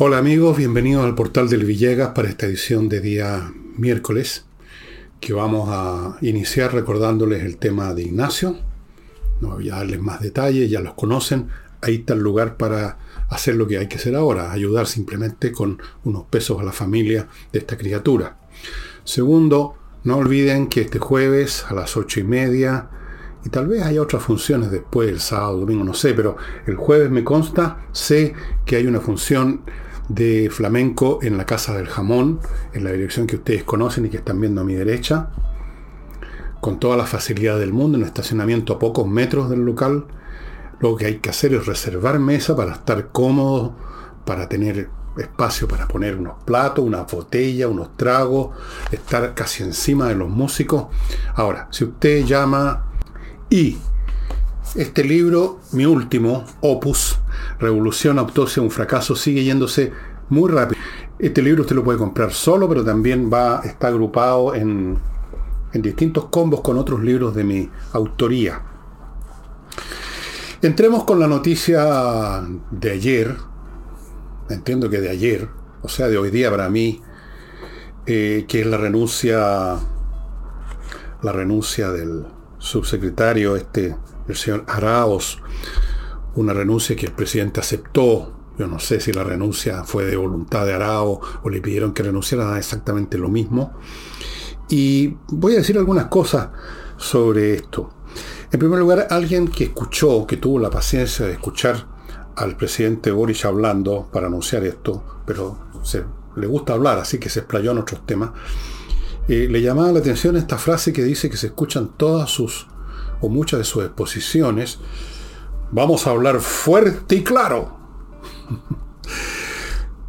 Hola amigos, bienvenidos al portal del Villegas para esta edición de día miércoles, que vamos a iniciar recordándoles el tema de Ignacio. No voy a darles más detalles, ya los conocen. Ahí está el lugar para hacer lo que hay que hacer ahora, ayudar simplemente con unos pesos a la familia de esta criatura. Segundo, no olviden que este jueves a las ocho y media, y tal vez haya otras funciones después, el sábado, domingo, no sé, pero el jueves me consta, sé que hay una función de flamenco en la Casa del Jamón, en la dirección que ustedes conocen y que están viendo a mi derecha, con toda la facilidad del mundo, en un estacionamiento a pocos metros del local. Lo que hay que hacer es reservar mesa para estar cómodo, para tener espacio para poner unos platos, una botella, unos tragos, estar casi encima de los músicos. Ahora, si usted llama y este libro, mi último, Opus, Revolución, Autopsia, un fracaso, sigue yéndose muy rápido. Este libro usted lo puede comprar solo, pero también va, está agrupado en, en distintos combos con otros libros de mi autoría. Entremos con la noticia de ayer, entiendo que de ayer, o sea, de hoy día para mí, eh, que es la renuncia, la renuncia del subsecretario este el señor Araos, una renuncia que el presidente aceptó. Yo no sé si la renuncia fue de voluntad de Araos o le pidieron que renunciara exactamente lo mismo. Y voy a decir algunas cosas sobre esto. En primer lugar, alguien que escuchó, que tuvo la paciencia de escuchar al presidente Boris hablando para anunciar esto, pero se, le gusta hablar, así que se explayó en otros temas, eh, le llamaba la atención esta frase que dice que se escuchan todas sus o muchas de sus exposiciones, vamos a hablar fuerte y claro.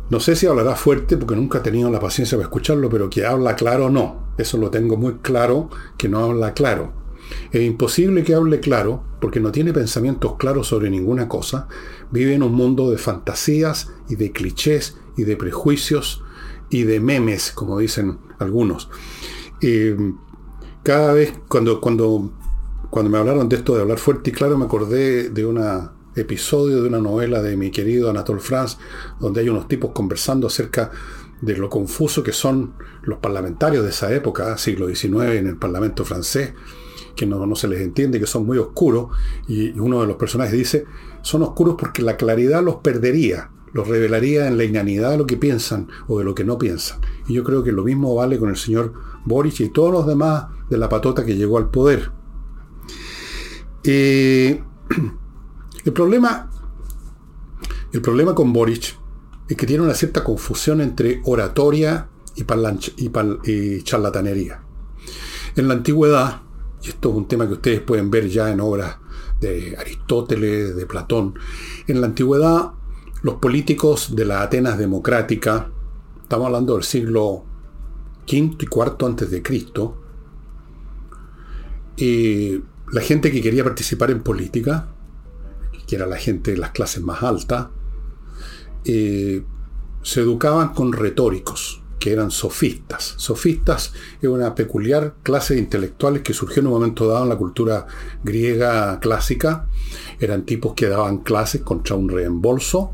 No sé si hablará fuerte porque nunca he tenido la paciencia para escucharlo, pero que habla claro no. Eso lo tengo muy claro, que no habla claro. Es imposible que hable claro porque no tiene pensamientos claros sobre ninguna cosa. Vive en un mundo de fantasías y de clichés y de prejuicios y de memes, como dicen algunos. Eh, cada vez cuando, cuando cuando me hablaron de esto de hablar fuerte y claro, me acordé de un episodio de una novela de mi querido Anatole France, donde hay unos tipos conversando acerca de lo confuso que son los parlamentarios de esa época, siglo XIX, en el Parlamento francés, que no, no se les entiende, que son muy oscuros, y uno de los personajes dice, son oscuros porque la claridad los perdería, los revelaría en la inanidad de lo que piensan o de lo que no piensan. Y yo creo que lo mismo vale con el señor Boric y todos los demás de la patota que llegó al poder. Eh, el, problema, el problema con Boric es que tiene una cierta confusión entre oratoria y, y, charlatanería. En la antigüedad, y esto es un tema que ustedes pueden ver ya en obras de Aristóteles, de Platón, en la antigüedad los políticos de la Atenas democrática, estamos hablando del siglo V y IV antes de Cristo, eh, la gente que quería participar en política, que era la gente de las clases más altas, eh, se educaban con retóricos, que eran sofistas. Sofistas es una peculiar clase de intelectuales que surgió en un momento dado en la cultura griega clásica. Eran tipos que daban clases contra un reembolso,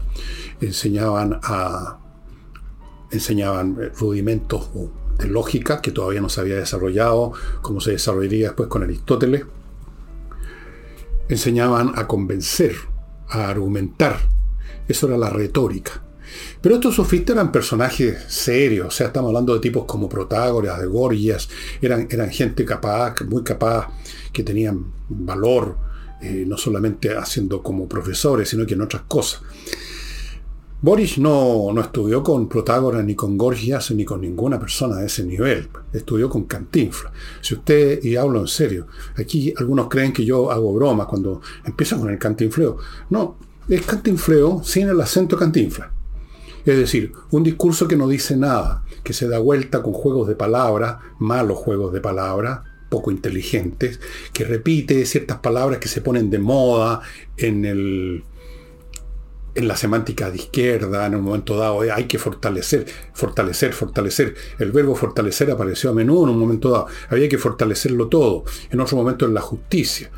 enseñaban enseñaban rudimentos de lógica que todavía no se había desarrollado, como se desarrollaría después con Aristóteles enseñaban a convencer, a argumentar. Eso era la retórica. Pero estos sofistas eran personajes serios, o sea, estamos hablando de tipos como Protágoras, de Gorgias, eran, eran gente capaz, muy capaz, que tenían valor, eh, no solamente haciendo como profesores, sino que en otras cosas. Boris no, no, estudió con Protágoras, ni con Gorgias, ni con ninguna persona de ese nivel. Estudió con Cantinfla. Si usted, y hablo en serio, aquí algunos creen que yo hago bromas cuando empiezan con el cantinfleo. No, es cantinfleo sin el acento cantinfla. Es decir, un discurso que no dice nada, que se da vuelta con juegos de palabras, malos juegos de palabras, poco inteligentes, que repite ciertas palabras que se ponen de moda en el en la semántica de izquierda, en un momento dado, eh, hay que fortalecer, fortalecer, fortalecer. El verbo fortalecer apareció a menudo en un momento dado. Había que fortalecerlo todo. En otro momento en la justicia.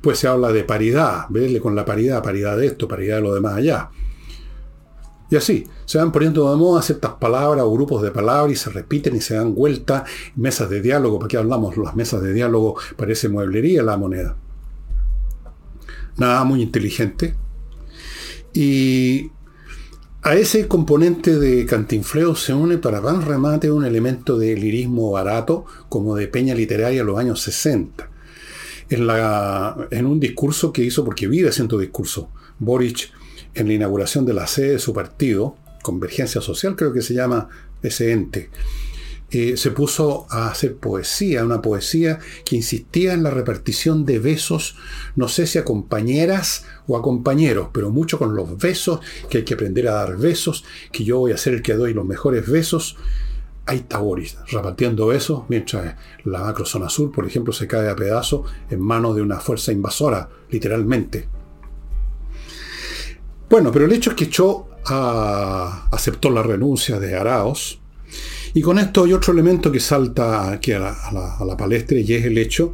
Pues se habla de paridad, verle con la paridad, paridad de esto, paridad de lo demás allá. Y así, se van poniendo de moda ciertas palabras o grupos de palabras y se repiten y se dan vuelta. Mesas de diálogo, ¿para qué hablamos? Las mesas de diálogo parece mueblería la moneda. Nada muy inteligente. Y a ese componente de cantinfleo se une para van remate un elemento de lirismo barato como de peña literaria en los años 60. En, la, en un discurso que hizo, porque vive haciendo discurso, Boric en la inauguración de la sede de su partido, Convergencia Social creo que se llama ese ente, eh, se puso a hacer poesía, una poesía que insistía en la repartición de besos, no sé si a compañeras o a compañeros, pero mucho con los besos, que hay que aprender a dar besos, que yo voy a ser el que doy los mejores besos. Hay Boris repartiendo besos, mientras la macrozona sur, por ejemplo, se cae a pedazos en manos de una fuerza invasora, literalmente. Bueno, pero el hecho es que Cho aceptó la renuncia de Araos. Y con esto hay otro elemento que salta aquí a la, palestra y es el hecho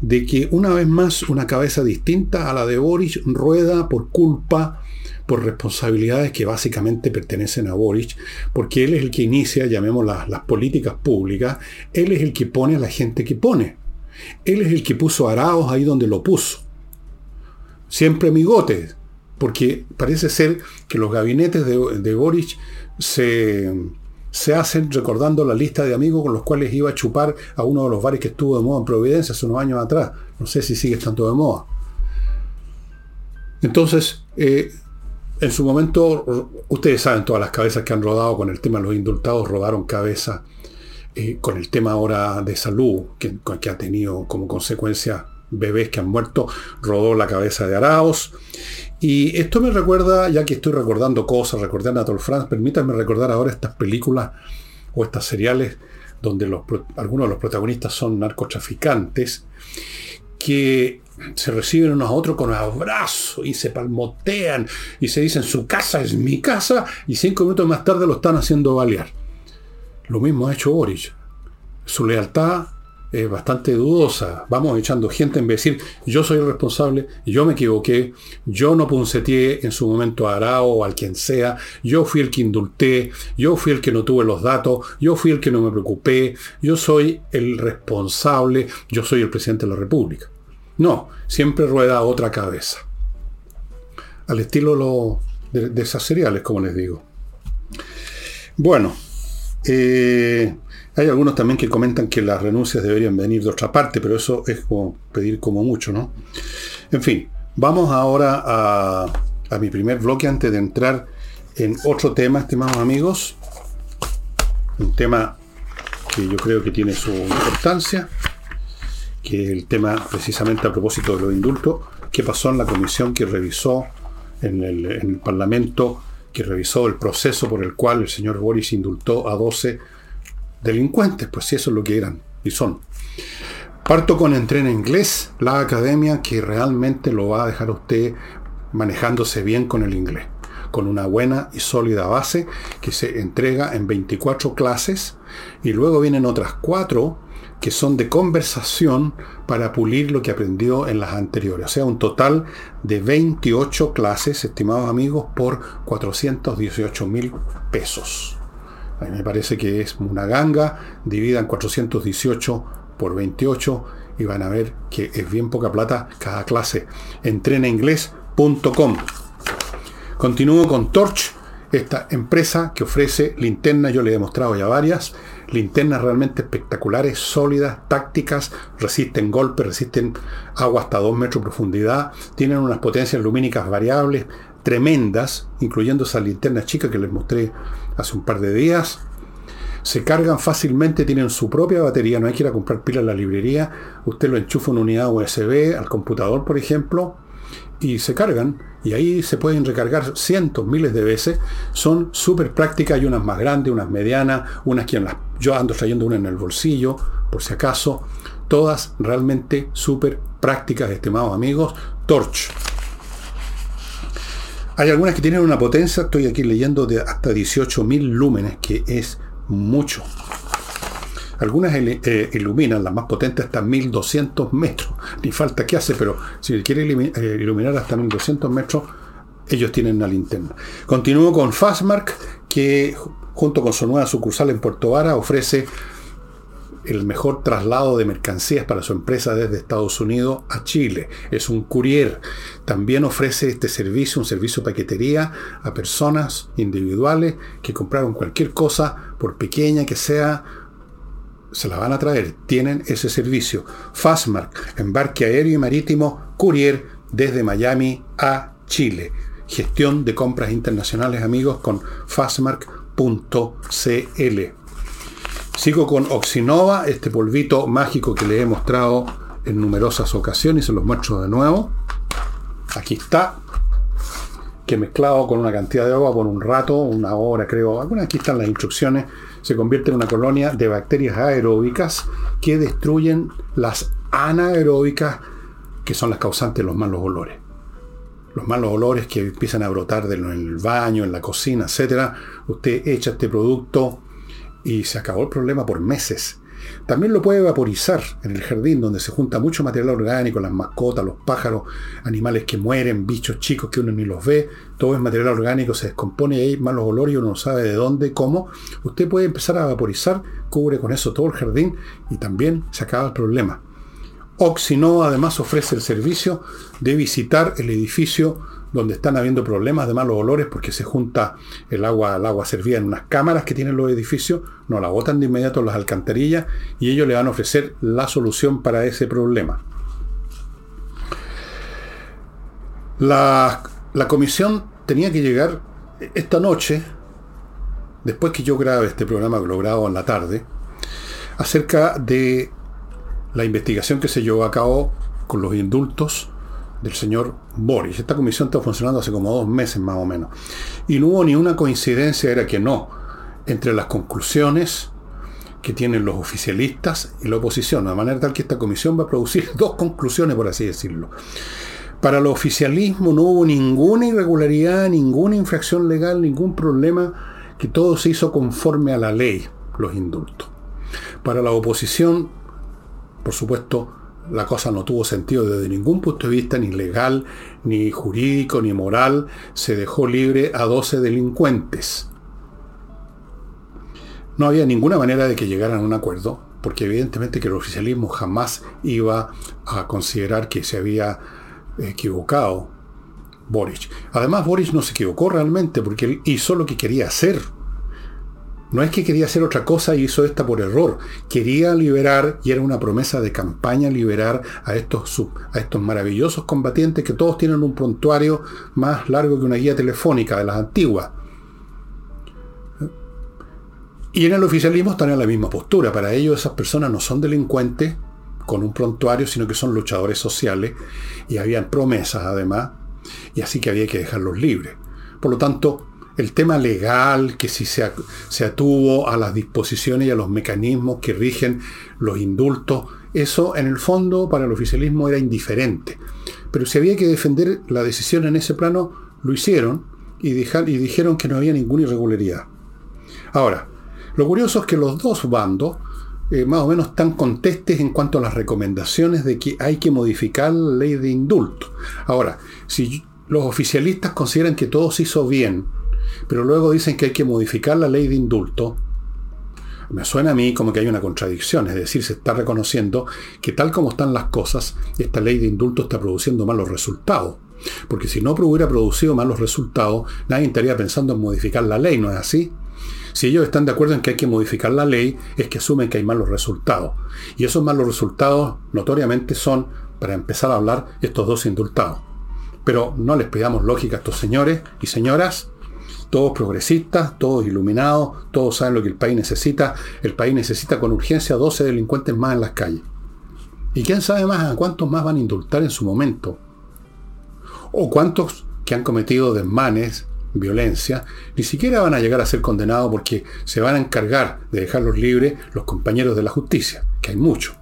de que una vez más una cabeza distinta a la de Boris rueda por culpa, por responsabilidades que básicamente pertenecen a Boris, porque él es el que inicia, llamemos las, políticas públicas, él es el que pone a la gente que pone. Él es el que puso a Araos ahí donde lo puso. Siempre amigotes, porque parece ser que los gabinetes de, de Boric se, se, hacen recordando la lista de amigos con los cuales iba a chupar a uno de los bares que estuvo de moda en Providencia hace unos años atrás. No sé si sigue tanto de moda. Entonces, eh, en su momento, ustedes saben todas las cabezas que han rodado con el tema de los indultados, rodaron cabeza eh, con el tema ahora de salud que, que ha tenido como consecuencia bebés que han muerto, rodó la cabeza de Araos. Y esto me recuerda, ya que estoy recordando cosas, recordé a Anatole France, permítanme recordar ahora estas películas o estas seriales donde algunos de los protagonistas son narcotraficantes que se reciben unos a otros con abrazos y se palmotean y se dicen su casa es mi casa y cinco minutos más tarde lo están haciendo balear. Lo mismo ha hecho Boris. Su lealtad es bastante dudosa. Vamos echando gente en vez de decir, yo soy el responsable, yo me equivoqué, yo no punceteé en su momento a Arao o al quien sea, yo fui el que indulté, yo fui el que no tuve los datos, yo fui el que no me preocupé, yo soy el responsable, yo soy el presidente de la República. No, siempre rueda otra cabeza. Al estilo de, de esas seriales, como les digo. Bueno, eh, hay algunos también que comentan que las renuncias deberían venir de otra parte, pero eso es pedir como mucho, ¿no? En fin, vamos ahora a, mi primer bloque antes de entrar en otro tema, estimados amigos. Un tema que yo creo que tiene su importancia, que es el tema precisamente a propósito de los indultos, que pasó en la comisión que revisó en el, en el Parlamento, que revisó el proceso por el cual el señor Boris indultó a 12 delincuentes, pues si eso es lo que eran y son. Parto con Entrena Inglés, la academia que realmente lo va a dejar a usted manejándose bien con el inglés, con una buena y sólida base que se entrega en 24 clases y luego vienen otras 4 que son de conversación para pulir lo que aprendió en las anteriores. O sea, un total de 28 clases, estimados amigos, por 418 mil pesos. A mí me parece que es una ganga, dividan 418 por 28 y van a ver que es bien poca plata cada clase. Entrenainglés.com. Continúo con Torch, esta empresa que ofrece linternas, yo le he mostrado ya varias, linternas realmente espectaculares, sólidas, tácticas, resisten golpes, resisten agua hasta 2 metros de profundidad, tienen unas potencias lumínicas variables, tremendas, incluyendo esas linternas chicas que les mostré hace un par de días. Se cargan fácilmente, tienen su propia batería, no hay que ir a comprar pilas en la librería. Usted lo enchufa en una unidad USB al computador, por ejemplo, y se cargan. Y ahí se pueden recargar cientos, miles de veces. Son súper prácticas, hay unas más grandes, unas medianas, unas que las, yo ando trayendo una en el bolsillo, por si acaso. Todas realmente súper prácticas, estimados amigos. Torch. Hay algunas que tienen una potencia, estoy aquí leyendo, de hasta 18.000 lúmenes, que es mucho. Algunas eh, iluminan, las más potentes, hasta 1200 metros. Ni falta que hace, pero si quiere eh, iluminar hasta 1200 metros, ellos tienen una linterna. Continúo con Fastmark, que junto con su nueva sucursal en Puerto Vara ofrece el mejor traslado de mercancías para su empresa desde Estados Unidos a Chile. Es un courier. También ofrece este servicio, un servicio de paquetería a personas individuales que compraron cualquier cosa, por pequeña que sea, se la van a traer. Tienen ese servicio. Fastmark, embarque aéreo y marítimo, courier desde Miami a Chile. Gestión de compras internacionales, amigos, con fastmark.cl. Sigo con Oxinova, este polvito mágico que le he mostrado en numerosas ocasiones, se los muestro de nuevo. Aquí está, que mezclado con una cantidad de agua por un rato, una hora creo, aquí están las instrucciones, se convierte en una colonia de bacterias aeróbicas que destruyen las anaeróbicas, que son las causantes de los malos olores. Los malos olores que empiezan a brotar en el baño, en la cocina, etc. Usted echa este producto y se acabó el problema por meses. También lo puede vaporizar en el jardín donde se junta mucho material orgánico, las mascotas, los pájaros, animales que mueren, bichos chicos que uno ni los ve, todo es material orgánico, se descompone hay malos olores y uno no sabe de dónde, cómo. Usted puede empezar a vaporizar, cubre con eso todo el jardín y también se acaba el problema. Oxinova además ofrece el servicio de visitar el edificio donde están habiendo problemas de malos olores porque se junta el agua, el agua servida en unas cámaras que tienen los edificios, no la botan de inmediato en las alcantarillas y ellos le van a ofrecer la solución para ese problema. La, la comisión tenía que llegar esta noche, después que yo grabe este programa que lo grabo en la tarde, acerca de la investigación que se llevó a cabo con los indultos del señor Boris. Esta comisión está funcionando hace como dos meses más o menos. Y no hubo ni una coincidencia, era que no, entre las conclusiones que tienen los oficialistas y la oposición, de manera tal que esta comisión va a producir dos conclusiones, por así decirlo. Para el oficialismo no hubo ninguna irregularidad, ninguna infracción legal, ningún problema, que todo se hizo conforme a la ley, los indultos. Para la oposición, por supuesto, la cosa no tuvo sentido desde ningún punto de vista, ni legal, ni jurídico, ni moral. Se dejó libre a 12 delincuentes. No había ninguna manera de que llegaran a un acuerdo, porque evidentemente que el oficialismo jamás iba a considerar que se había equivocado Boric. Además, Boric no se equivocó realmente, porque él hizo lo que quería hacer. No es que quería hacer otra cosa y hizo esta por error. Quería liberar, y era una promesa de campaña, liberar a estos, a estos maravillosos combatientes que todos tienen un prontuario más largo que una guía telefónica de las antiguas. Y en el oficialismo están en la misma postura. Para ellos esas personas no son delincuentes con un prontuario, sino que son luchadores sociales. Y habían promesas además. Y así que había que dejarlos libres. Por lo tanto, el tema legal, que si se, se, atuvo a las disposiciones y a los mecanismos que rigen los indultos, eso en el fondo para el oficialismo era indiferente. Pero si había que defender la decisión en ese plano, lo hicieron y, dijeron que no había ninguna irregularidad. Ahora, lo curioso es que los dos bandos eh, más o menos están contestes en cuanto a las recomendaciones de que hay que modificar la ley de indulto. Ahora, si los oficialistas consideran que todo se hizo bien, pero luego dicen que hay que modificar la ley de indulto. Me suena a mí como que hay una contradicción, es decir, se está reconociendo que tal como están las cosas, esta ley de indulto está produciendo malos resultados. Porque si no hubiera producido malos resultados, nadie estaría pensando en modificar la ley, ¿no es así? Si ellos están de acuerdo en que hay que modificar la ley, es que asumen que hay malos resultados. Y esos malos resultados notoriamente son, para empezar a hablar, estos dos indultados. Pero no les pidamos lógica a estos señores y señoras, todos progresistas, todos iluminados, todos saben lo que el país necesita. El país necesita con urgencia 12 delincuentes más en las calles. ¿Y quién sabe más a cuántos más van a indultar en su momento? O cuántos que han cometido desmanes, violencia, ni siquiera van a llegar a ser condenados porque se van a encargar de dejarlos libres los compañeros de la justicia, que hay muchos.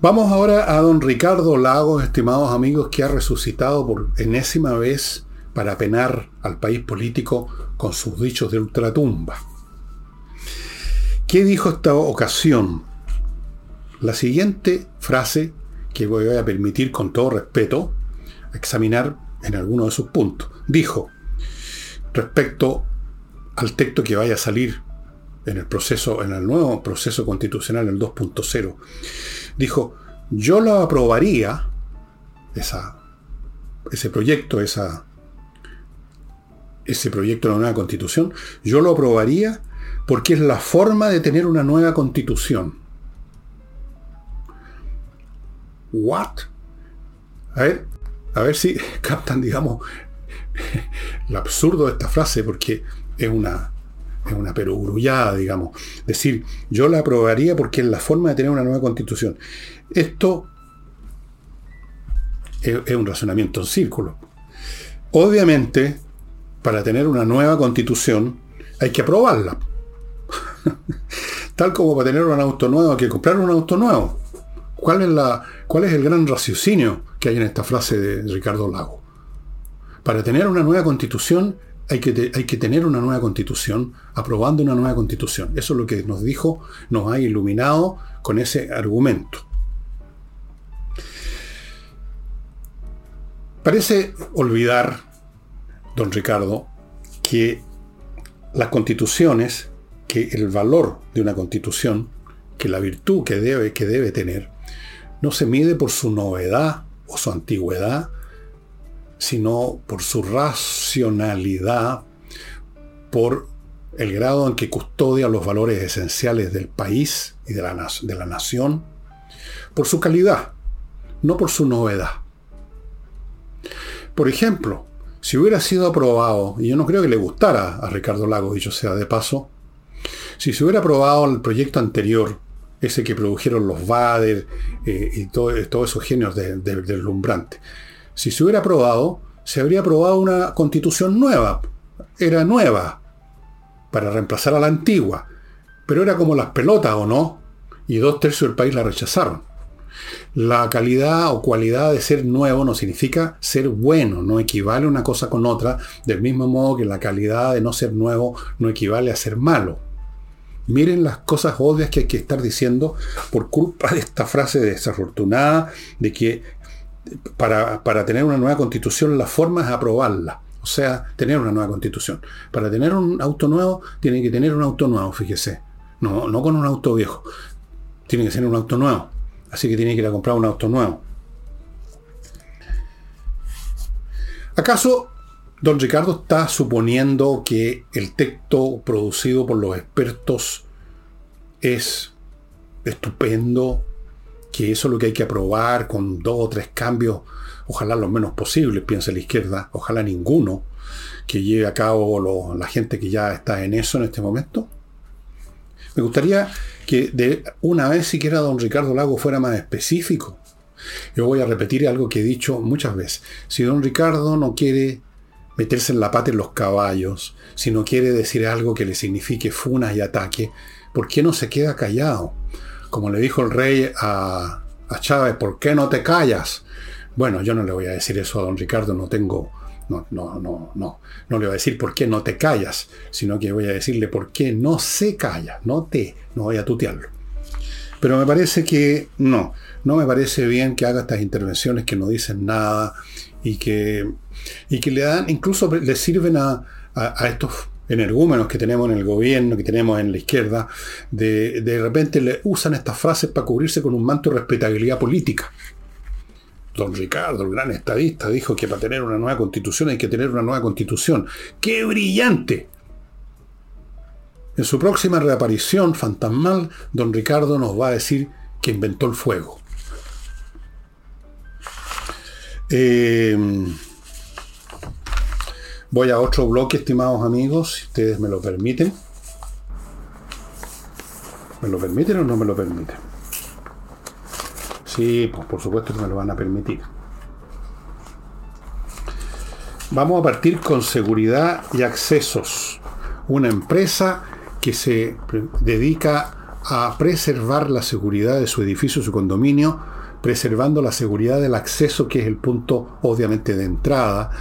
Vamos ahora a don Ricardo Lagos, estimados amigos, que ha resucitado por enésima vez para penar al país político con sus dichos de ultratumba. ¿Qué dijo esta ocasión? La siguiente frase, que voy a permitir con todo respeto, examinar en alguno de sus puntos. Dijo, respecto al texto que vaya a salir en el proceso, en el nuevo proceso constitucional, el 2.0, dijo, yo lo aprobaría, esa, ese proyecto, esa, ese proyecto de la nueva constitución, yo lo aprobaría porque es la forma de tener una nueva constitución. ¿What? A ver, a ver si captan, digamos, lo absurdo de esta frase, porque es una, es una perogrullada, digamos. Decir, yo la aprobaría porque es la forma de tener una nueva constitución. Esto es, es un razonamiento en círculo. Obviamente, para tener una nueva constitución, hay que aprobarla. Tal como para tener un auto nuevo hay que comprar un auto nuevo. ¿Cuál es, la, ¿Cuál es el gran raciocinio que hay en esta frase de Ricardo Lago? Para tener una nueva constitución hay que, hay que tener una nueva constitución, aprobando una nueva constitución. Eso es lo que nos dijo, nos ha iluminado con ese argumento. Parece olvidar, don Ricardo, que las constituciones, que el valor de una constitución, que la virtud que debe, que debe tener, no se mide por su novedad o su antigüedad, sino por su racionalidad, por el grado en que custodia los valores esenciales del país y de la, de la nación, por su calidad, no por su novedad. Por ejemplo, si hubiera sido aprobado, y yo no creo que le gustara a Ricardo Lago, dicho sea de paso, si se hubiera aprobado el proyecto anterior, ese que produjeron los Bader eh, y todos esos genios del deslumbrante, si se hubiera aprobado, se habría aprobado una constitución nueva. Era nueva, para reemplazar a la antigua. Pero era como las pelotas, ¿o no? Y dos tercios del país la rechazaron. La calidad o cualidad de ser nuevo no significa ser bueno, no equivale una cosa con otra, del mismo modo que la calidad de no ser nuevo no equivale a ser malo. Miren las cosas obvias que hay que estar diciendo por culpa de esta frase desafortunada de que para, tener una nueva constitución la forma es aprobarla. O sea, tener una nueva constitución. Para tener un auto nuevo, tiene que tener un auto nuevo, fíjese. No, no con un auto viejo. Tiene que ser un auto nuevo. Así que tiene que ir a comprar un auto nuevo. ¿Acaso don Ricardo está suponiendo que el texto producido por los expertos es estupendo, que eso es lo que hay que aprobar con dos o tres cambios, ojalá lo menos posible, piensa la izquierda, ojalá ninguno, que lleve a cabo la gente que ya está en eso en este momento. Me gustaría que de una vez siquiera don Ricardo Lago fuera más específico. Yo voy a repetir algo que he dicho muchas veces. Si don Ricardo no quiere meterse en la pata en los caballos, si no quiere decir algo que le signifique funas y ataque, ¿por qué no se queda callado? como le dijo el rey a, Chávez, ¿por qué no te callas? Bueno, yo no le voy a decir eso a don Ricardo, no tengo, no, no, no, no, no le voy a decir por qué no te callas, sino que voy a decirle por qué no se calla, no te, no voy a tutearlo. Pero me parece que no, no me parece bien que haga estas intervenciones que no dicen nada y que, y que le dan, incluso le sirven a, a, a estos energúmenos que tenemos en el gobierno, que tenemos en la izquierda, de, de repente le usan estas frases para cubrirse con un manto de respetabilidad política. Don Ricardo, el gran estadista, dijo que para tener una nueva constitución hay que tener una nueva constitución. ¡Qué brillante! En su próxima reaparición fantasmal, don Ricardo nos va a decir que inventó el fuego. Eh, Voy a otro bloque, estimados amigos, si ustedes me lo permiten. ¿Me lo permiten o no me lo permiten? Sí, pues por supuesto que me lo van a permitir. Vamos a partir con seguridad y accesos. Una empresa que se dedica a preservar la seguridad de su edificio, su condominio, preservando la seguridad del acceso, que es el punto obviamente de entrada,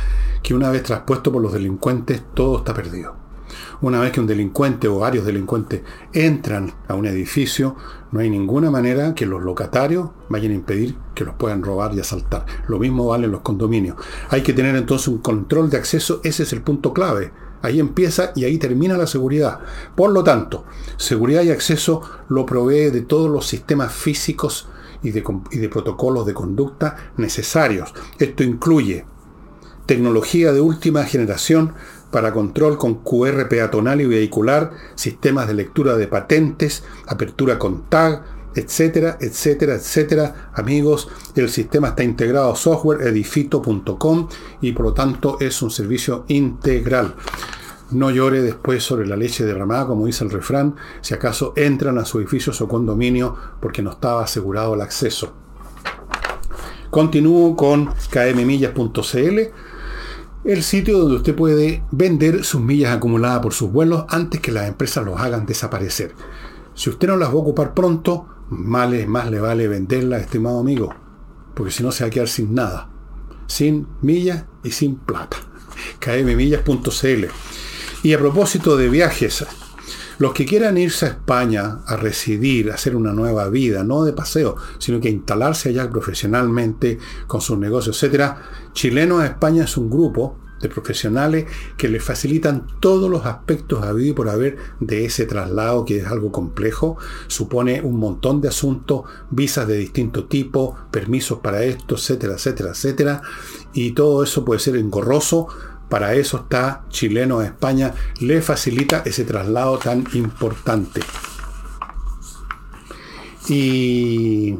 que una vez traspuesto por los delincuentes todo está perdido. Una vez que un delincuente o varios delincuentes entran a un edificio, no hay ninguna manera que los locatarios vayan a impedir que los puedan robar y asaltar. Lo mismo vale en los condominios. Hay que tener entonces un control de acceso, ese es el punto clave. Ahí empieza y ahí termina la seguridad. Por lo tanto, seguridad y acceso lo provee de todos los sistemas físicos y de, y de protocolos de conducta necesarios. Esto incluye tecnología de última generación para control con QR peatonal y vehicular, sistemas de lectura de patentes, apertura con tag, etcétera, etcétera, etcétera. Amigos, el sistema está integrado a software edifito.com y por lo tanto es un servicio integral. No llore después sobre la leche derramada, como dice el refrán, si acaso entran a su edificio o condominio porque no estaba asegurado el acceso. Continúo con kmmillas.cl, el sitio donde usted puede vender sus millas acumuladas por sus vuelos antes que las empresas los hagan desaparecer. Si usted no las va a ocupar pronto, más le, vale venderla, estimado amigo, porque si no se va a quedar sin nada, sin millas y sin plata. kmmillas.cl. Y a propósito de viajes, los que quieran irse a España a residir, a hacer una nueva vida, no de paseo, sino que instalarse allá profesionalmente con sus negocios, etcétera, Chilenos a España es un grupo de profesionales que les facilitan todos los aspectos a y por haber de ese traslado que es algo complejo, supone un montón de asuntos, visas de distinto tipo, permisos para esto, etcétera, etcétera, etcétera, y todo eso puede ser engorroso, para eso está Chileno a España, le facilita ese traslado tan importante. Y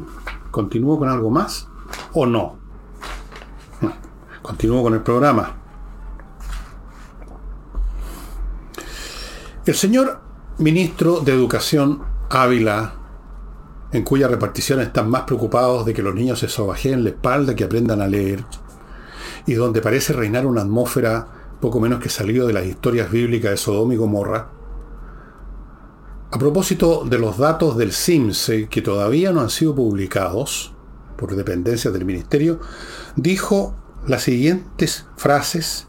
continúo con algo más o no. Continúo con el programa. El señor ministro de Educación Ávila, en cuya repartición están más preocupados de que los niños se sobajeen la espalda que aprendan a leer, y donde parece reinar una atmósfera poco menos que salido de las historias bíblicas de Sodoma y Gomorra, a propósito de los datos del CIMSE que todavía no han sido publicados por dependencias del ministerio, dijo las siguientes frases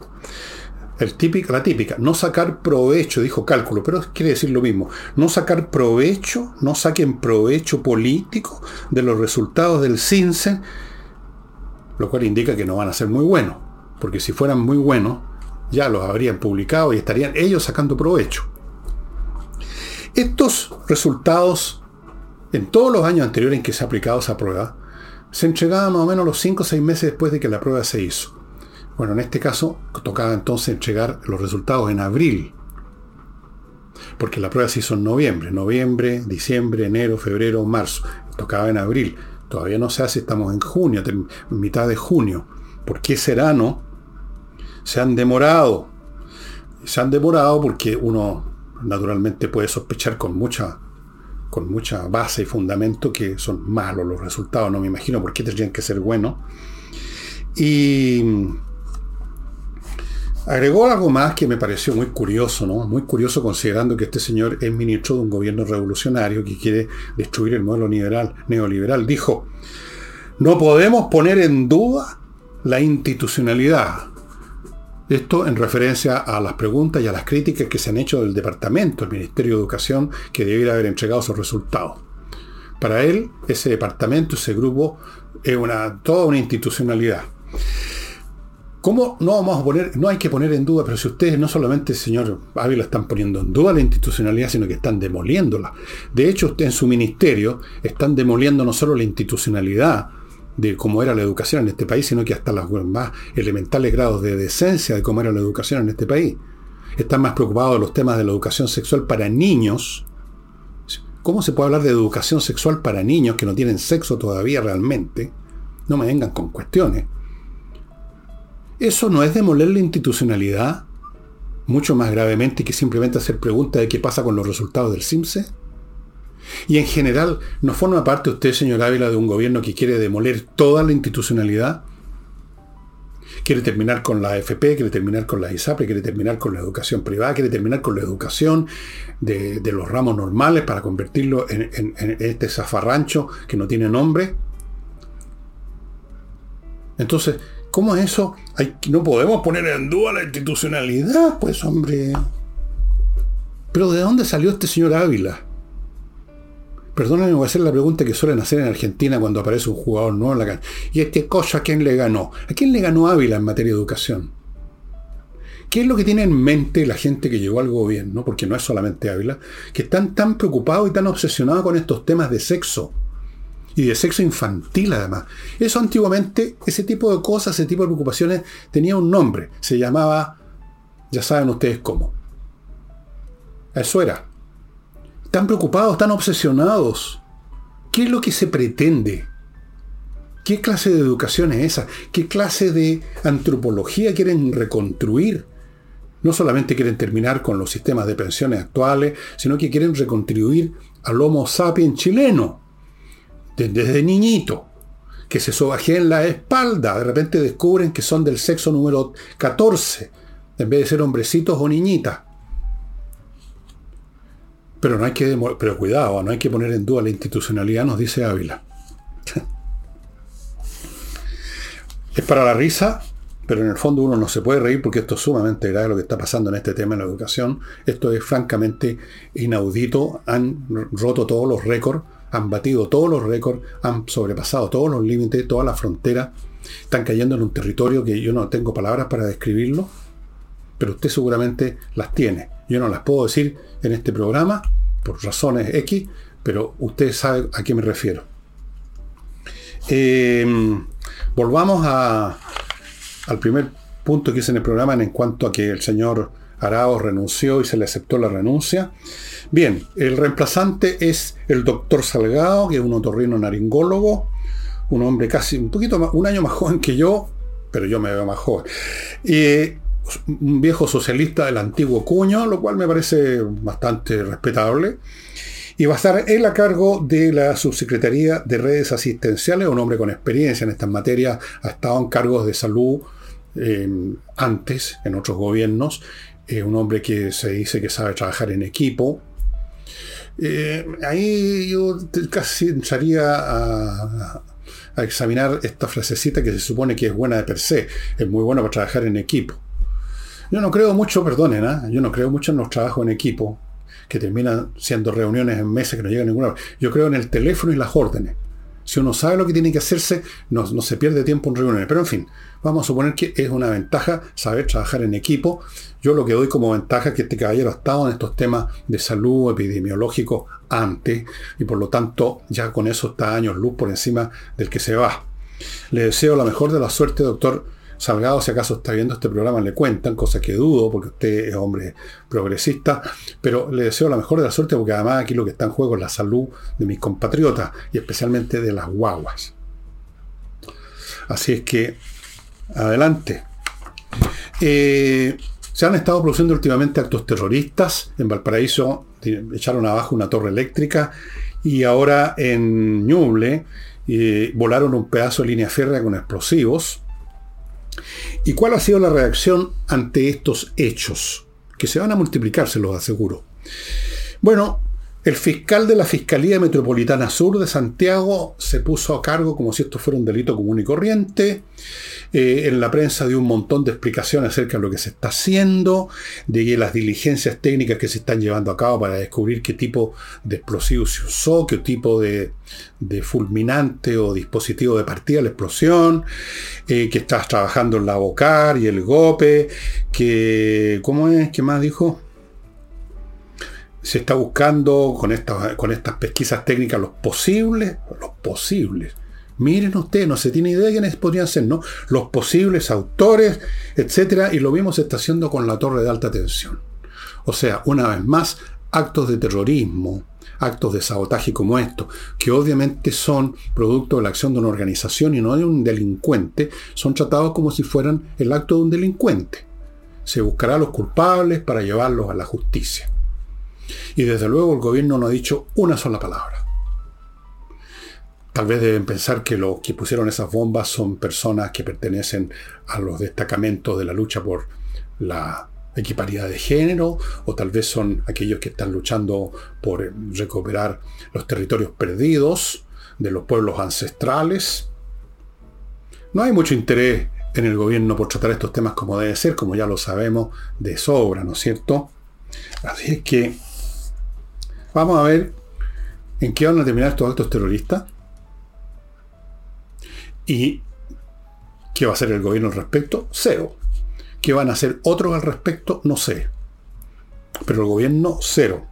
el la típica, no sacar provecho, dijo cálculo, pero quiere decir lo mismo. No sacar provecho, no saquen provecho político de los resultados del CINCE, lo cual indica que no van a ser muy buenos, porque si fueran muy buenos, ya los habrían publicado y estarían ellos sacando provecho. Estos resultados, en todos los años anteriores en que se ha aplicado esa prueba, se entregaban más o menos los 5 o 6 meses después de que la prueba se hizo. Bueno, en este caso tocaba entonces entregar los resultados en abril, porque la prueba se hizo en noviembre, noviembre, diciembre, enero, febrero, marzo, tocaba en abril. Todavía no se hace, estamos en junio, mitad de junio. ¿Por qué será, no? Se han demorado. Se han demorado porque uno naturalmente puede sospechar con mucha, con mucha base y fundamento que son malos los resultados. No me imagino por qué tendrían que ser buenos. Y Agregó algo más que me pareció muy curioso, ¿no? Muy curioso considerando que este señor es ministro de un gobierno revolucionario que quiere destruir el modelo liberal, neoliberal. Dijo, no podemos poner en duda la institucionalidad. Esto en referencia a las preguntas y a las críticas que se han hecho del departamento, el Ministerio de Educación, que debiera haber entregado sus resultados. Para él, ese departamento, ese grupo, es una, toda una institucionalidad. ¿Cómo no vamos a poner, no hay que poner en duda, pero si ustedes no solamente, señor Ávila, están poniendo en duda la institucionalidad, sino que están demoliéndola. De hecho, usted en su ministerio están demoliendo no solo la institucionalidad de cómo era la educación en este país, sino que hasta los más elementales grados de decencia de cómo era la educación en este país. Están más preocupados de los temas de la educación sexual para niños. ¿Cómo se puede hablar de educación sexual para niños que no tienen sexo todavía realmente? No me vengan con cuestiones. ¿Eso no es demoler la institucionalidad? Mucho más gravemente que simplemente hacer preguntas de qué pasa con los resultados del CIMSE. Y en general, ¿no forma parte usted, señor Ávila, de un gobierno que quiere demoler toda la institucionalidad? Quiere terminar con la AFP, quiere terminar con la ISAPRE, quiere terminar con la educación privada, quiere terminar con la educación de, los ramos normales para convertirlo en este zafarrancho que no tiene nombre. Entonces, ¿Cómo es eso? no podemos poner en duda la institucionalidad, pues hombre. Pero ¿de dónde salió este señor Ávila? Perdóname, voy a hacer la pregunta que suelen hacer en Argentina cuando aparece un jugador nuevo en la cancha. ¿Y este cosa a quién le ganó? ¿A quién le ganó Ávila en materia de educación? ¿Qué es lo que tiene en mente la gente que llegó al gobierno? Porque no es solamente Ávila, que están tan preocupados y tan obsesionados con estos temas de sexo. Y de sexo infantil además. Eso antiguamente, ese tipo de cosas, ese tipo de preocupaciones, tenía un nombre. Se llamaba, ya saben ustedes cómo. Eso era. Están preocupados, están obsesionados. ¿Qué es lo que se pretende? ¿Qué clase de educación es esa? ¿Qué clase de antropología quieren reconstruir? No solamente quieren terminar con los sistemas de pensiones actuales, sino que quieren recontribuir al Homo sapiens chileno, desde niñito, que se en la espalda, de repente descubren que son del sexo número 14, en vez de ser hombrecitos o niñitas. Pero no hay que, pero cuidado, no hay que poner en duda la institucionalidad, nos dice Ávila. es para la risa, pero en el fondo uno no se puede reír porque esto es sumamente grave lo que está pasando en este tema de la educación. Esto es francamente inaudito. Han roto todos los récords, han batido todos los récords, han sobrepasado todos los límites, todas las fronteras. Están cayendo en un territorio que yo no tengo palabras para describirlo, pero usted seguramente las tiene. Yo no las puedo decir en este programa por razones X, pero usted sabe a qué me refiero. Eh, volvamos al primer punto que hice en el programa en cuanto a que el señor Arao renunció y se le aceptó la renuncia. Bien, el reemplazante es el doctor Salgado, que es un otorrino naringólogo, un hombre casi un poquito más, un año más joven que yo, pero yo me veo más joven. Y un viejo socialista del antiguo cuño, lo cual me parece bastante respetable. Y va a estar él a cargo de la subsecretaría de redes asistenciales, un hombre con experiencia en estas materias, ha estado en cargos de salud antes, en otros gobiernos, un hombre que se dice que sabe trabajar en equipo. Eh, ahí yo casi entraría a, a, examinar esta frasecita que se supone que es buena de per se, es muy buena para trabajar en equipo. Yo no creo mucho, perdonen, ¿eh? yo no creo mucho en los trabajos en equipo, que terminan siendo reuniones en meses que no llegan a ninguna. Yo creo en el teléfono y las órdenes. Si uno sabe lo que tiene que hacerse, no, se pierde tiempo en reuniones. Pero en fin, vamos a suponer que es una ventaja saber trabajar en equipo. Yo lo que doy como ventaja es que este caballero ha estado en estos temas de salud epidemiológico antes y por lo tanto ya con eso está años luz por encima del que se va. Le deseo la mejor de la suerte, doctor Salgado, si acaso está viendo este programa, le cuentan, cosa que dudo, porque usted es hombre progresista, pero le deseo la mejor de la suerte, porque además aquí lo que está en juego es la salud de mis compatriotas, y especialmente de las guaguas. Así es que, adelante. Eh, se han estado produciendo últimamente actos terroristas. En Valparaíso echaron abajo una torre eléctrica y ahora en Ñuble eh, volaron un pedazo de línea férrea con explosivos. ¿Y cuál ha sido la reacción ante estos hechos? Que se van a multiplicar, se los aseguro. Bueno, el fiscal de la Fiscalía Metropolitana Sur de Santiago se puso a cargo como si esto fuera un delito común y corriente. Eh, en la prensa dio un montón de explicaciones acerca de lo que se está haciendo, de las diligencias técnicas que se están llevando a cabo para descubrir qué tipo de explosivo se usó, qué tipo de, fulminante o dispositivo de partida la explosión, eh, que estás trabajando en la BOCAR y el GOPE, que, ¿cómo es? ¿Qué más dijo? Se está buscando con estas, con estas pesquisas técnicas los posibles, los posibles. Miren ustedes, no se tiene idea de quiénes podrían ser, ¿no? Los posibles autores, etcétera, y lo mismo se está haciendo con la torre de alta tensión. O sea, una vez más, actos de terrorismo, actos de sabotaje como estos, que obviamente son producto de la acción de una organización y no de un delincuente, son tratados como si fueran el acto de un delincuente. Se buscará a los culpables para llevarlos a la justicia. Y desde luego el gobierno no ha dicho una sola palabra. Tal vez deben pensar que los que pusieron esas bombas son personas que pertenecen a los destacamentos de la lucha por la equiparidad de género, o tal vez son aquellos que están luchando por recuperar los territorios perdidos de los pueblos ancestrales. No hay mucho interés en el gobierno por tratar estos temas como debe ser, como ya lo sabemos de sobra, ¿no es cierto? Así es que vamos a ver en qué van a terminar estos actos terroristas y qué va a hacer el gobierno al respecto, cero. ¿Qué van a hacer otros al respecto? No sé. Pero el gobierno, cero.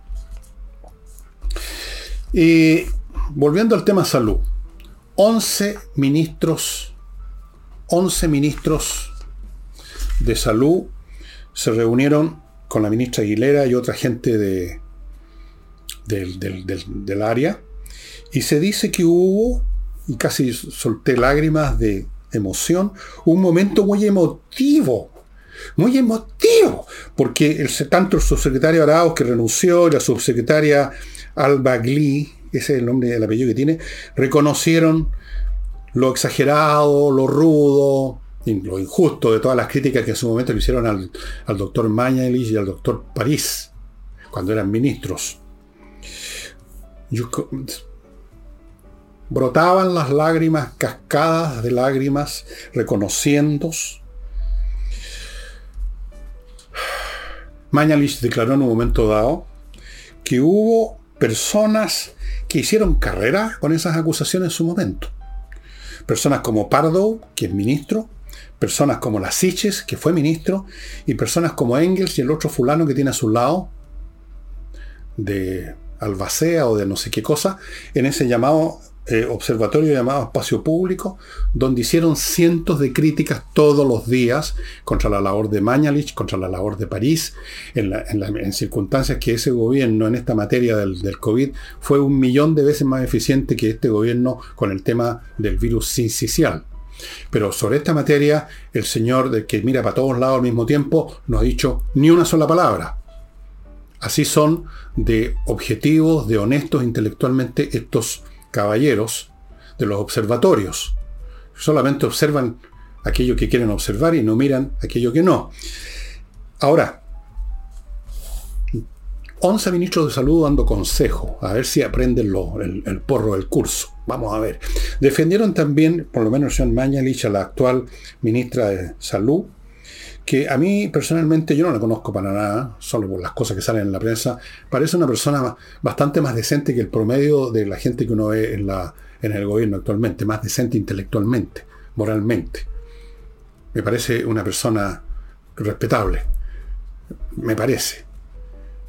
Y volviendo al tema salud, 11 ministros, 11 ministros de salud se reunieron con la ministra Aguilera y otra gente de, del, del área y se dice que hubo, y casi solté lágrimas de emoción, un momento muy emotivo muy emotivo, porque el, tanto el subsecretario Arauz que renunció la subsecretaria Alba Glee, ese es el nombre del apellido que tiene, reconocieron lo exagerado, lo rudo, lo injusto de todas las críticas que en su momento le hicieron al, doctor Mañalich y al doctor París, cuando eran ministros. Brotaban las lágrimas, cascadas de lágrimas, reconociendo Mañalich declaró en un momento dado que hubo personas que hicieron carrera con esas acusaciones en su momento. Personas como Pardo, que es ministro, personas como las Siches, que fue ministro, y personas como Engels y el otro fulano que tiene a su lado, de Albacea o de no sé qué cosa, en ese llamado eh, observatorio llamado Espacio Público, donde hicieron cientos de críticas todos los días contra la labor de Mañalich, contra la labor de París, en, circunstancias que ese gobierno en esta materia del, COVID fue un millón de veces más eficiente que este gobierno con el tema del virus sincicial. Pero sobre esta materia, el señor del que mira para todos lados al mismo tiempo no ha dicho ni una sola palabra. Así son de objetivos, de honestos intelectualmente estos caballeros de los observatorios. Solamente observan aquello que quieren observar y no miran aquello que no. Ahora, 11 ministros de salud dando consejo, a ver si aprenden el, porro del curso. Vamos a ver. Defendieron también, por lo menos Sean Mañalich, a la actual ministra de Salud, que a mí personalmente yo no la conozco para nada, solo por las cosas que salen en la prensa, parece una persona bastante más decente que el promedio de la gente que uno ve en, la, en el gobierno actualmente, más decente intelectualmente, moralmente. Me parece una persona respetable, me parece.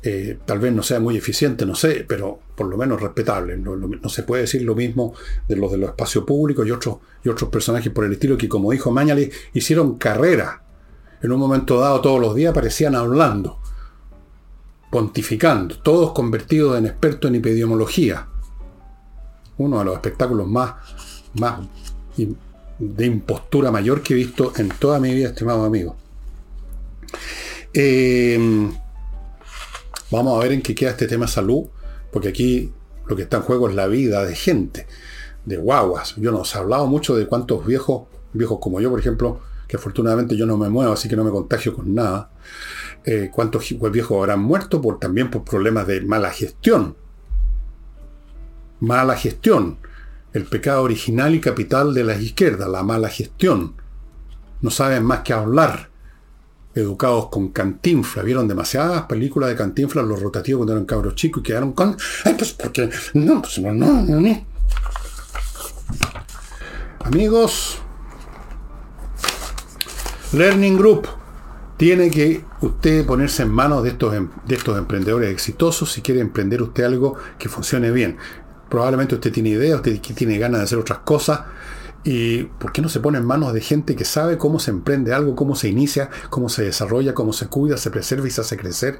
Eh, tal vez no sea muy eficiente, no sé, pero por lo menos respetable. No, se puede decir lo mismo de los de los espacios públicos y otros, y otros personajes por el estilo que, como dijo Mañali, hicieron carrera en un momento dado todos los días aparecían hablando, pontificando, todos convertidos en expertos en epidemiología. Uno de los espectáculos más, más de impostura mayor que he visto en toda mi vida, estimado amigo. Em, vamos a ver en qué queda este tema salud, porque aquí lo que está en juego es la vida de gente, de guaguas. Yo no os he hablado mucho de cuántos viejos, viejos como yo, por ejemplo, que afortunadamente yo no me muevo, así que no me contagio con nada. Eh, ¿Cuántos viejos habrán muerto? Por, también por problemas de mala gestión. Mala gestión. El pecado original y capital de las izquierdas, la mala gestión. No saben más que hablar. Educados con cantinfla. Vieron demasiadas películas de cantinfla los rotativos cuando eran cabros chicos y quedaron con. Ay, pues porque. No, pues no, no, no. Amigos, Learning Group. Tiene que usted ponerse en manos de estos, em, de estos emprendedores exitosos si quiere emprender usted algo que funcione bien. Probablemente usted tiene ideas, usted tiene ganas de hacer otras cosas. ¿Y por qué no se pone en manos de gente que sabe cómo se emprende algo, cómo se inicia, cómo se desarrolla, cómo se cuida, se preserva y se hace crecer?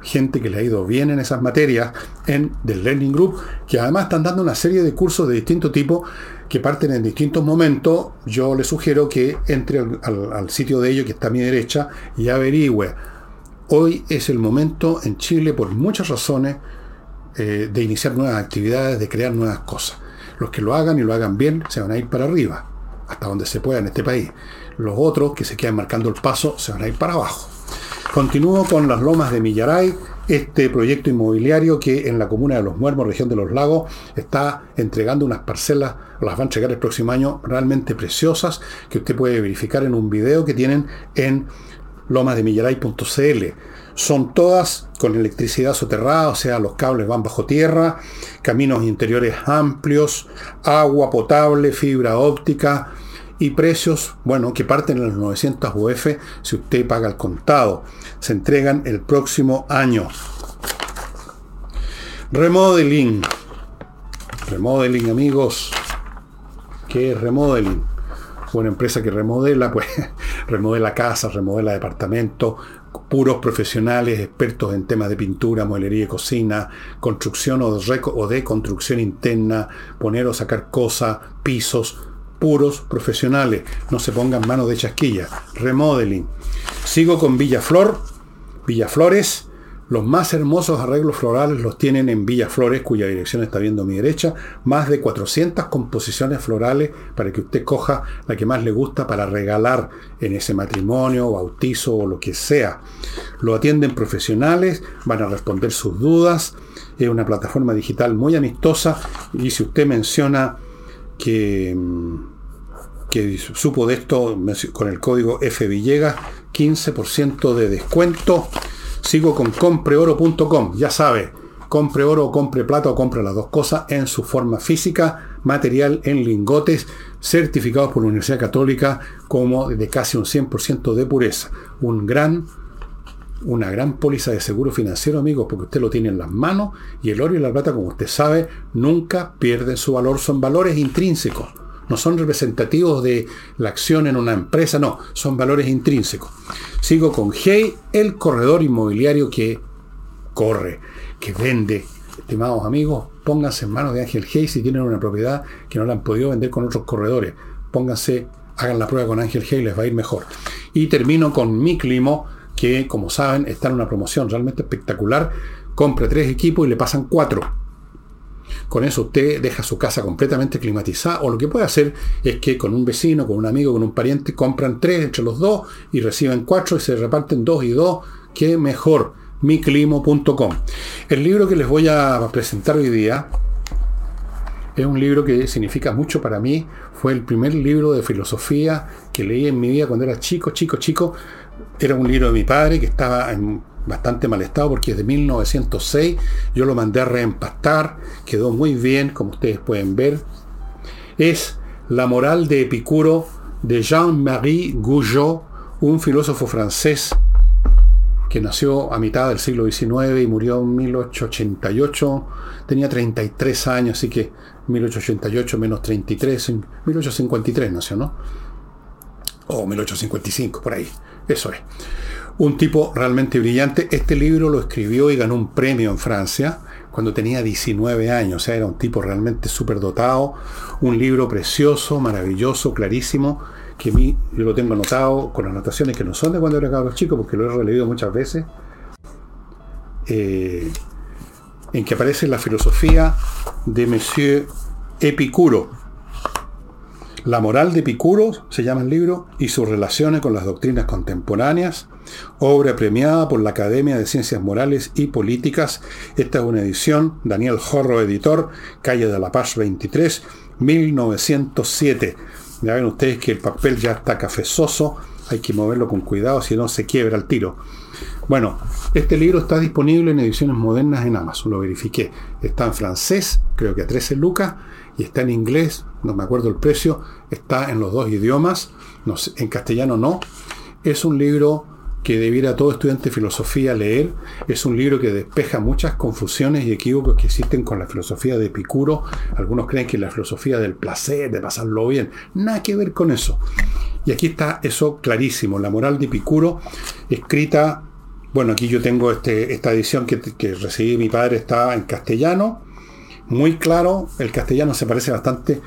Gente que le ha ido bien en esas materias en The Learning Group, que además están dando una serie de cursos de distinto tipo que parten en distintos momentos, yo le sugiero que entre al, sitio de ellos que está a mi derecha y averigüe. Hoy es el momento en Chile, por muchas razones, eh, de iniciar nuevas actividades, de crear nuevas cosas. Los que lo hagan y lo hagan bien se van a ir para arriba, hasta donde se pueda en este país. Los otros que se quedan marcando el paso se van a ir para abajo. Continúo con las lomas de Millaray, este proyecto inmobiliario que en la comuna de Los Muermos, región de los lagos, está entregando unas parcelas, las va a entregar el próximo año, realmente preciosas, que usted puede verificar en un video que tienen en lomasdemillaray.cl. Son todas con electricidad soterrada, o sea, los cables van bajo tierra, caminos interiores amplios, agua potable, fibra óptica y precios, bueno, que parten en los 900 UF si usted paga el contado. Se entregan el próximo año. Remodeling. Remodeling, amigos. ¿Qué es remodeling? Una empresa que remodela, pues remodela casas, remodela departamentos, puros profesionales, expertos en temas de pintura, mueblería y cocina, construcción o de, o de construcción interna, poner o sacar cosas, pisos, puros profesionales. No se pongan manos de chasquilla. Remodeling. Sigo con Villaflor, Villaflores, los más hermosos arreglos florales los tienen en Villa Flores, cuya dirección está viendo a mi derecha. Más de 400 composiciones florales para que usted coja la que más le gusta para regalar en ese matrimonio, bautizo o lo que sea. Lo atienden profesionales, van a responder sus dudas. Es una plataforma digital muy amistosa y si usted menciona que, que supo de esto con el código FVillegas, 15% de descuento Sigo con compreoro.com, ya sabe, compre oro o compre plata o compre las dos cosas en su forma física, material en lingotes, certificados por la Universidad Católica como de casi un 100% de pureza. Un gran, una gran póliza de seguro financiero, amigos, porque usted lo tiene en las manos y el oro y la plata, como usted sabe, nunca pierden su valor, son valores intrínsecos no son representativos de la acción en una empresa, no, son valores intrínsecos. Sigo con Hey, el corredor inmobiliario que corre, que vende. Estimados amigos, pónganse en manos de Ángel Hey si tienen una propiedad que no la han podido vender con otros corredores. Pónganse, hagan la prueba con Ángel Hey, les va a ir mejor. Y termino con Mi Climo, que como saben está en una promoción realmente espectacular. Compre tres equipos y le pasan cuatro con eso usted deja su casa completamente climatizada o lo que puede hacer es que con un vecino, con un amigo, con un pariente compran tres entre los dos y reciben cuatro y se reparten dos y dos. ¡Qué mejor! miclimo.com. El libro que les voy a presentar hoy día es un libro que significa mucho para mí. Fue el primer libro de filosofía que leí en mi vida cuando era chico, chico, chico. Era un libro de mi padre que estaba en bastante mal estado porque es de 1906. Yo lo mandé a reempastar, quedó muy bien, como ustedes pueden ver. Es La moral de Epicuro de Jean-Marie Goujon, un filósofo francés que nació a mitad del siglo XIX y murió en 1888. Tenía 33 años, así que 1888 menos 33, 1853 nació, ¿no? O 1855, por ahí. Eso es un tipo realmente brillante. Este libro lo escribió y ganó un premio en Francia cuando tenía 19 años. O sea, era un tipo realmente súper dotado. Un libro precioso, maravilloso, clarísimo, que a mí yo lo tengo anotado con anotaciones que no son de cuando era cabros chico, porque lo he releído muchas veces. Eh, en que aparece la filosofía de Monsieur Epicuro. La moral de Epicuro se llama el libro y sus relaciones con las doctrinas contemporáneas obra premiada por la Academia de Ciencias Morales y Políticas. Esta es una edición, Daniel Jorro, editor, calle de la Paz 23, 1907. Ya ven ustedes que el papel ya está cafezoso, hay que moverlo con cuidado, si no se quiebra el tiro. Bueno, este libro está disponible en ediciones modernas en Amazon, lo verifiqué. Está en francés, creo que a 13 lucas, y está en inglés, no me acuerdo el precio, está en los dos idiomas, en castellano no. Es un libro que debiera todo estudiante de filosofía leer. Es un libro que despeja muchas confusiones y equívocos que existen con la filosofía de Epicuro. Algunos creen que la filosofía del placer, de pasarlo bien. Nada que ver con eso. Y aquí está eso clarísimo. La moral de Epicuro, escrita, bueno, aquí yo tengo este, esta edición que, que recibí mi padre, está en castellano. Muy claro, el castellano se parece bastante,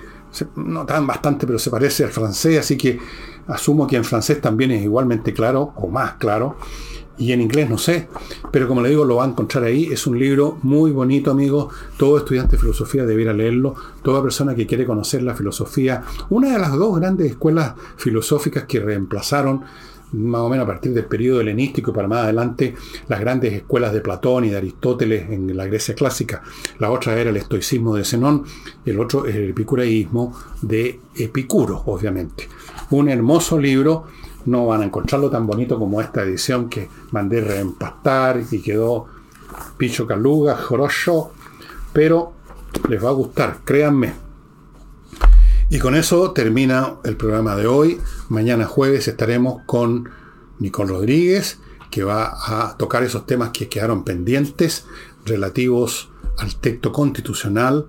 no tan bastante, pero se parece al francés, así que Asumo que en francés también es igualmente claro, o más claro, y en inglés no sé, pero como le digo, lo va a encontrar ahí. Es un libro muy bonito, amigos. Todo estudiante de filosofía debiera leerlo. Toda persona que quiere conocer la filosofía. Una de las dos grandes escuelas filosóficas que reemplazaron más o menos a partir del periodo helenístico y para más adelante, las grandes escuelas de Platón y de Aristóteles en la Grecia clásica. La otra era el estoicismo de Zenón, el otro es el epicureísmo de Epicuro, obviamente un hermoso libro no van a encontrarlo tan bonito como esta edición que mandé reempastar y quedó picho caluga, jorocho, pero les va a gustar, créanme. Y con eso termina el programa de hoy. Mañana jueves estaremos con Nicole Rodríguez, que va a tocar esos temas que quedaron pendientes relativos al texto constitucional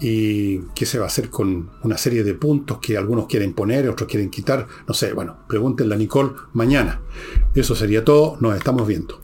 y qué se va a hacer con una serie de puntos que algunos quieren poner, otros quieren quitar. No sé, bueno, pregúntenle a Nicole mañana. Eso sería todo, nos estamos viendo.